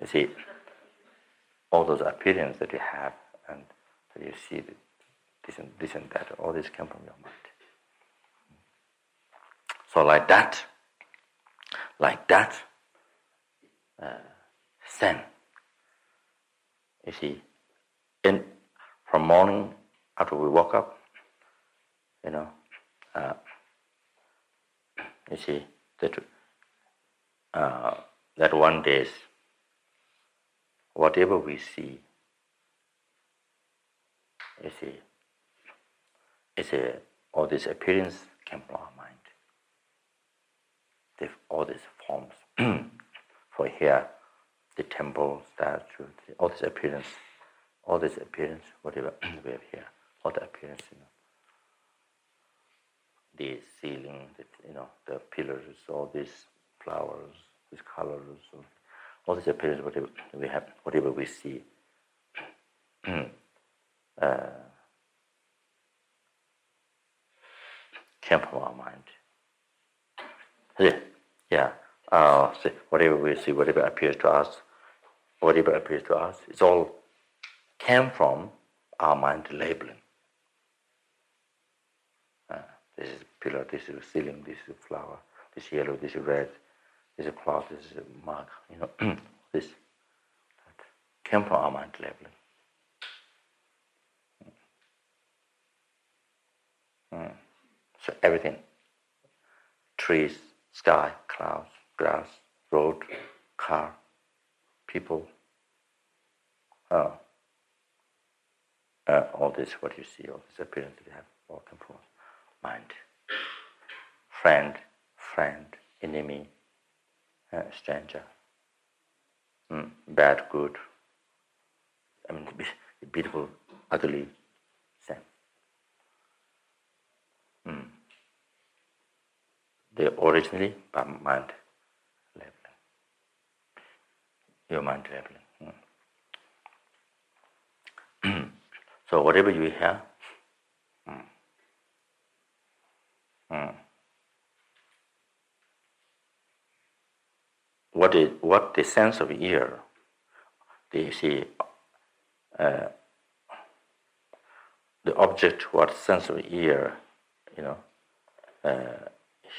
You see, all those appearances that you have and that you see, this and, this and that, all this come from your mind. So like that, like that, uh, then, you see, in from morning after we woke up, you know, uh, you see that uh, that one day, whatever we see, you see, it's a, all this appearance came from our mind. The, all these forms. For here, the temple, statue, all this appearance, all this appearance, whatever we have here, all the appearance, you know the ceiling, the, you know, the pillars, all these flowers, these colors, all these appearance, whatever we have, whatever we see, uh, came from our mind. Yeah, yeah. Uh, whatever we see, whatever appears to us, whatever appears to us, it's all came from our mind labeling. This is pillar, this is ceiling, this is flower, this is yellow, this is red, is cloth, this is a mark, you know, this. That came from our mind level. Mm. So everything, trees, sky, clouds, grass, road, car, people, uh, uh, all this, what you see, all this appearance you have, all come from mind. Friend, friend, enemy, stranger. Mm, bad, good. I mean, beautiful, ugly, same. Mm. They originally by mind leveling. Your mind leveling. Mm. so whatever you hear, mm. Mm. What is what the sense of ear? The see uh, the object what sense of ear, you know, uh,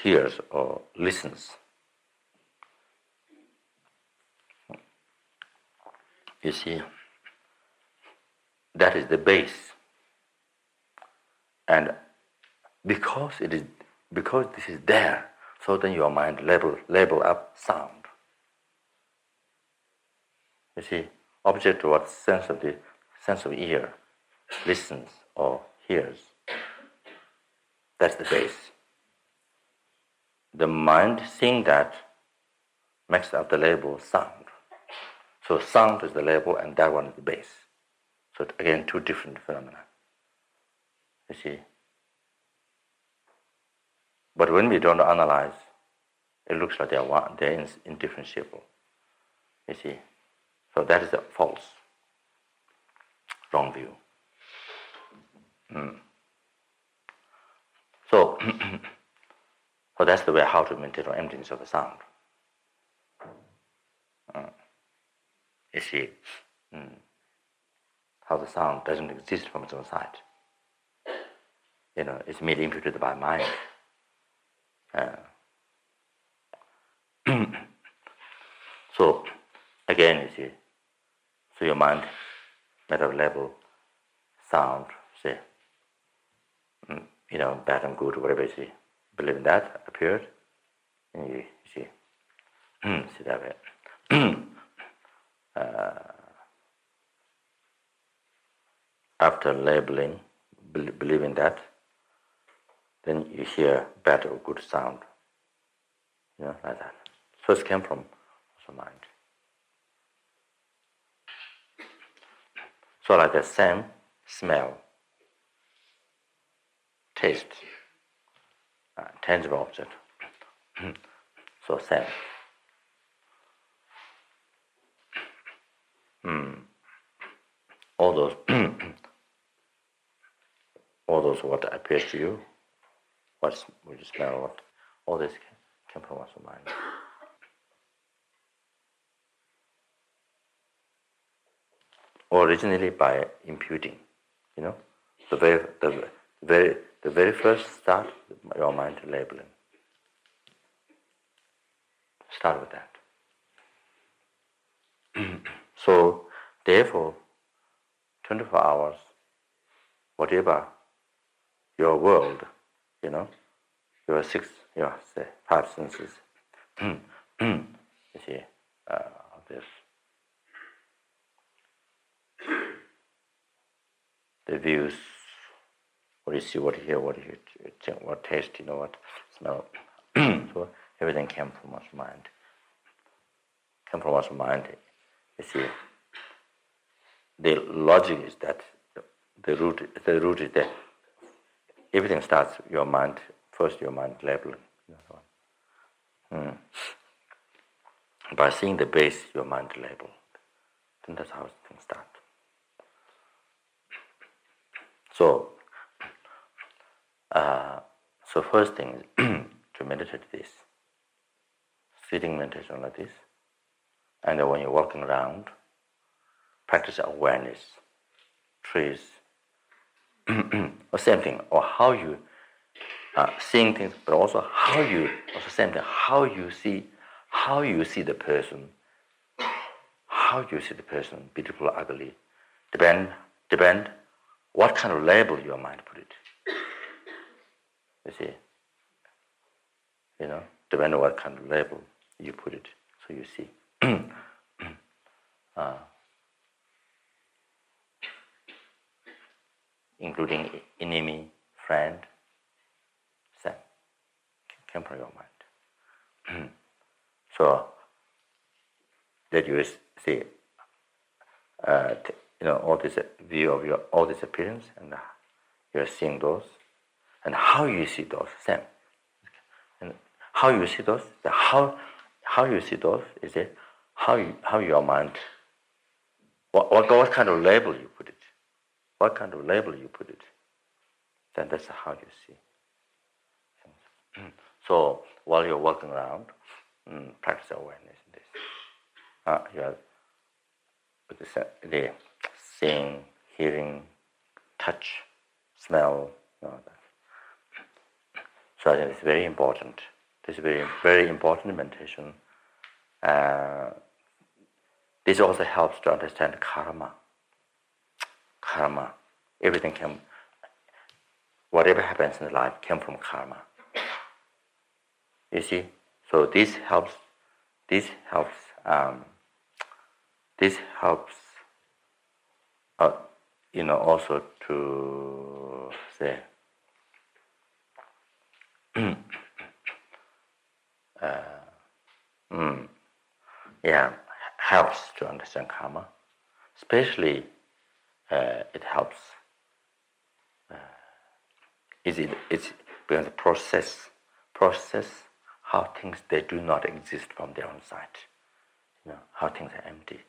hears or listens. You see, that is the base. And because it is because this is there, so then your mind label label up sound. You see, object what sense of the sense of ear listens or hears. That's the base. The mind seeing that makes up the label sound. So sound is the label and that one is the base. So again, two different phenomena. You see, but when we don't analyze, it looks like they're, one, they're indifferentiable. You see? So that is a false, wrong view. Mm. So, so that's the way how to maintain the emptiness of the sound. Mm. You see, mm. how the sound doesn't exist from its own side. You know, it's merely imputed by mind. Uh, so again, you see, so your mind, matter level, sound, say, mm, you know, bad and good, whatever you see, believe in that appeared, and you, see, see that way. uh, after labeling, believing that, then you hear bad or good sound. You know, like that. First came from the mind. So like the same smell, taste, uh, tangible object. so same. Hmm. All those, all those what appears to you we just smell what all this came from our mind. Originally by imputing, you know, the very, the very, the very first start, your mind labeling. Start with that. so, therefore, 24 hours, whatever your world, you know, your six, your five senses, you see, uh, this, the views, what you see, what you hear, what you what taste, you know, what smell. so everything came from our mind. Came from our mind. You see, the logic is that the root, the root is that everything starts your mind first. Your mind labeling. Mm. By seeing the base, your mind label. Then that's how things start. So, uh, so first thing to meditate this, sitting meditation like this, and then when you're walking around, practice awareness, trees, or same thing, or how you uh, seeing things, but also how you, also same thing, how you see, how you see the person, how you see the person, beautiful, ugly, depend, depend, what kind of label your mind put it. You see, you know, depending on what kind of label you put it, so you see. uh, including enemy, friend, same, came from your mind. so that you see, uh, you know, all this view of your all this appearance, and uh, you're seeing those, and how you see those, same. And how you see those, the how how you see those is it how you, how your mind, what, what what kind of label you put it what kind of label you put it, then that's how you see so while you're walking around, mm, practice awareness in this. Uh, you are with the, the seeing, hearing, touch, smell, you know, so I think it's very important. This is very, very important meditation. Uh, this also helps to understand karma karma. Everything came, whatever happens in life came from karma. You see, so this helps. This helps. Um, this helps. Uh, you know, also to say. uh, mm, yeah, helps to understand karma, especially uh, it helps. Uh, is it? It's because the process, process how things they do not exist from their own side. You know how things are empty.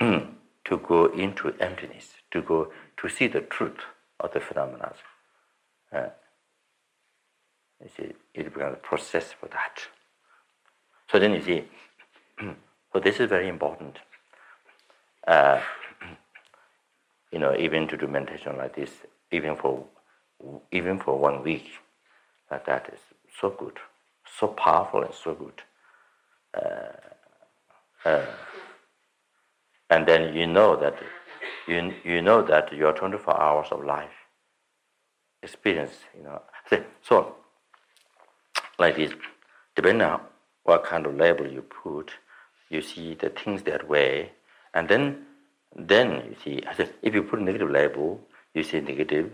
to go into emptiness, to go to see the truth of the phenomena. Uh, you see, it becomes a process for that. So then you see, so this is very important. Uh, you know, even to do meditation like this, even for even for one week, like that is so good, so powerful and so good. Uh, uh, and then you know that you you know that your 24 hours of life experience, you know. So like this, depending on what kind of label you put, you see the things that way, and then then you see, if you put negative label, you see negative,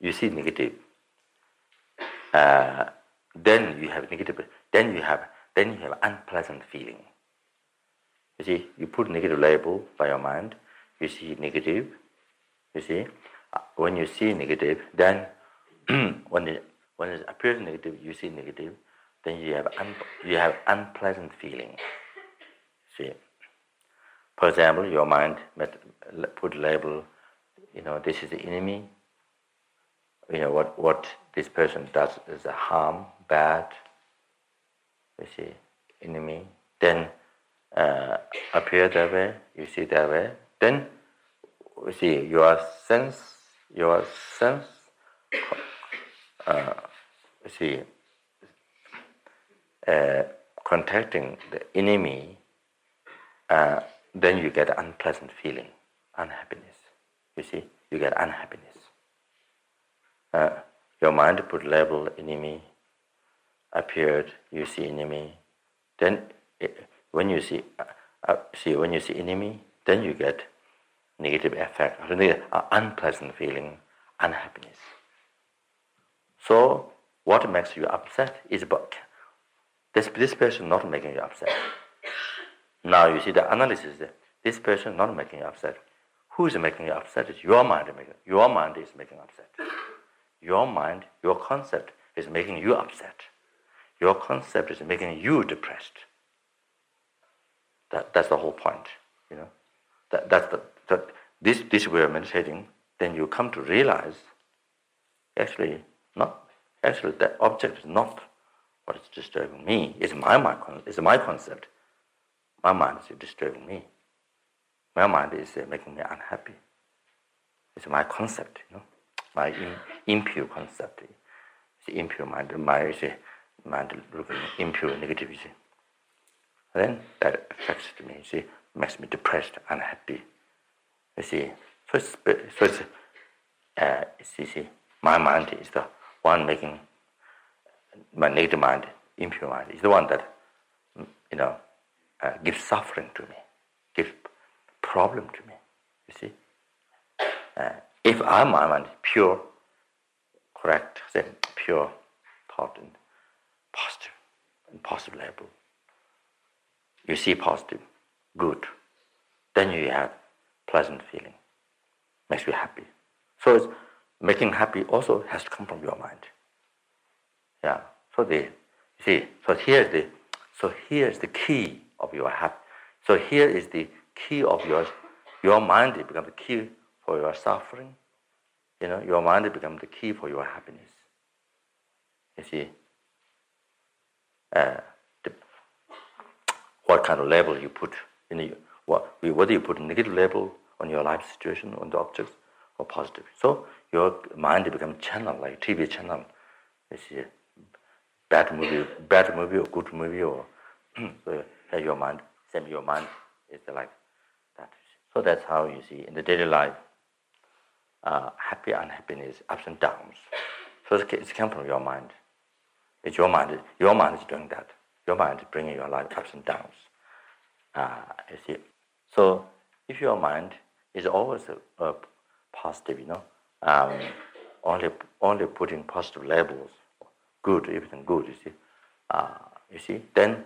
you see negative. Uh, then you have negative. Then you have then you have unpleasant feeling. You see, you put negative label by your mind, you see negative. You see, uh, when you see negative, then when it when it appears negative, you see negative. Then you have you have unpleasant feeling. See. For example, your mind put label, you know, this is the enemy. You know what what this person does is a harm, bad. You see, enemy. Then uh, appear that way, you see that way. Then you see, your sense, your sense, uh, you see, uh, contacting the enemy, uh, then you get unpleasant feeling, unhappiness. You see, you get unhappiness. Uh, your mind put label enemy, appeared, you see enemy. Then it, when you see, uh, uh, see when you see enemy, then you get negative effect, uh, unpleasant feeling, unhappiness. So what makes you upset is about this, this person not making you upset. Now you see the analysis. This person not making you upset. Who is making you upset? It's your mind making. Your mind is making upset. Your mind, your concept is making you upset. Your concept is making you depressed. That, that's the whole point. You know, that, that's the, that this this way of meditating. Then you come to realize, actually, not actually that object is not what is disturbing me. It's my mind. It's my concept. My mind is disturbing me. My mind is uh, making me unhappy. It's my concept, you know, my in, impure concept. It's impure mind. My is, mind looking impure negativity. Then that affects me. you See, makes me depressed, unhappy. You see, first, first, uh, see, see, my mind is the one making my negative mind, impure mind, is the one that you know uh, gives suffering to me, gives problem to me. You see, uh, if our mind is pure, correct, then pure thought and positive and positive level, you see positive, good, then you have pleasant feeling, makes you happy. So it's making happy also has to come from your mind. Yeah. So the see. So here's the so here's the key of your happy. So here is the key of your your mind it becomes the key for your suffering. You know, your mind becomes the key for your happiness. You see. Uh, what kind of label you put in the, what whether you put a negative label on your life situation on the objects or positive. So your mind becomes channel like TV channel. You see bad movie, bad movie or good movie or so your mind, same your mind is like that. So that's how you see in the daily life, uh, happy unhappiness, ups and downs. So it's come from your mind. It's your mind. Your mind is doing that. Your mind is bringing your life ups and downs. Uh, you see. So if your mind is always uh, positive, you know, um, only only putting positive labels good, everything good, you see. Uh, you see, then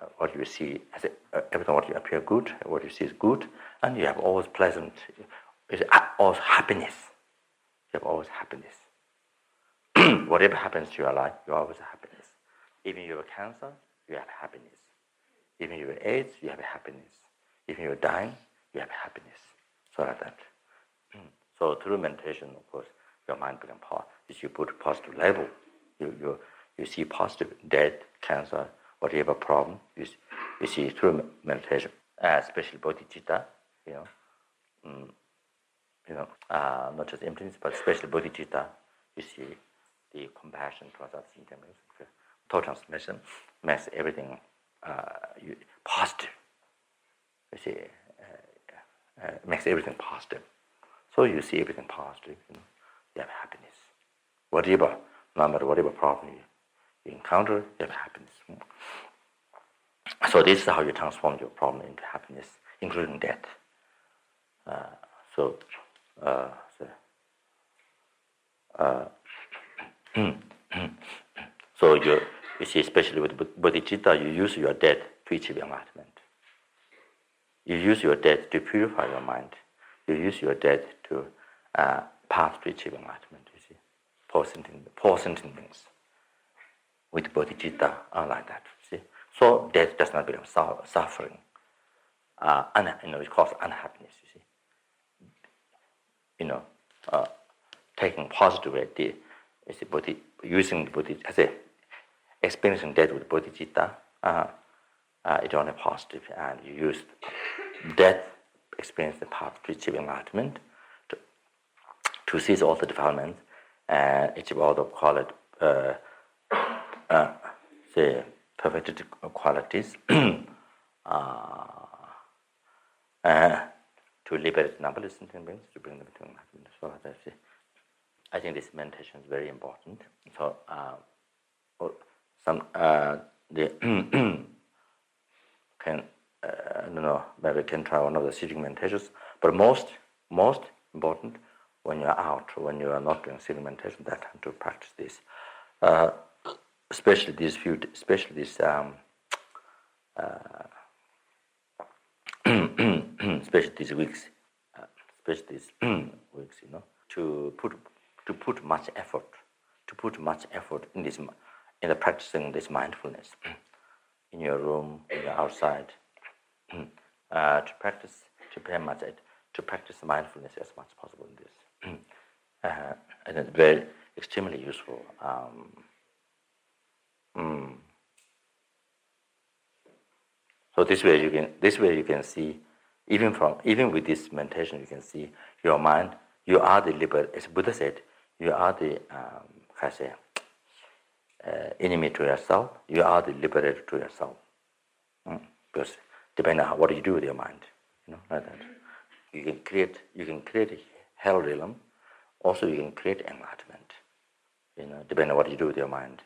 uh, what you see, as uh, everything what you appear good, what you see is good, and you have always pleasant, it's always happiness. You have always happiness. Whatever happens to your life, you always have happiness. Even you have cancer, you have happiness. Even you have AIDS, you have happiness. Even you're dying, you have happiness. So like that. so through meditation, of course, your mind becomes power. If you put positive label you, you, you see positive death, cancer, whatever problem, you, you see through meditation, uh, especially bodhicitta, you know, mm, you know, uh, not just emptiness, but especially bodhicitta, you see the compassion towards others total transmission makes everything uh, you, positive. You see, uh, uh, makes everything positive. So you see everything positive, you know, you have happiness. Whatever no matter whatever problem you encounter, you have happiness. So this is how you transform your problem into happiness, including death. Uh, so, uh, so, uh, so you, You see, especially with bodhicitta, you use your death to achieve enlightenment. You use your death to purify your mind. You use your death to uh, path to achieve enlightenment, you see. Four sentient, four sentient beings with bodhicitta are like that, you see. So death does not become suffering, uh, un you know, it causes unhappiness, you see. You know, uh, taking positive idea, you see, bodhi, using the bodhi, as a experiencing death with bodhicitta, uh, uh, it's only positive and you use death experience the path to achieve enlightenment, to, to cease all the defilements, and achieve all the quality, uh, uh, the perfected qualities, uh, uh, to liberate numberless sentient beings, to bring them to enlightenment. So that's it. I think this meditation is very important. So, uh, some uh the can uh, I don't know maybe can try one of the sitting meditations but most most important when you are out when you are not doing sitting meditation that time to practice this. Uh especially these few especially this um uh especially these weeks uh, especially these weeks you know to put to put much effort to put much effort in this in the practicing this mindfulness, in your room, in your outside, uh, to practice, to pay much, to practice mindfulness as much as possible in this. uh, and it's very extremely useful. Um, mm. So this way you can this way you can see even from even with this meditation you can see your mind you are the liber as Buddha said you are the um, uh, enemy to yourself you are the liberator to yourself mm. because depending on what you do with your mind you know like that you can create you can create hell realm, also you can create enlightenment. You know, depending on what you do with your mind.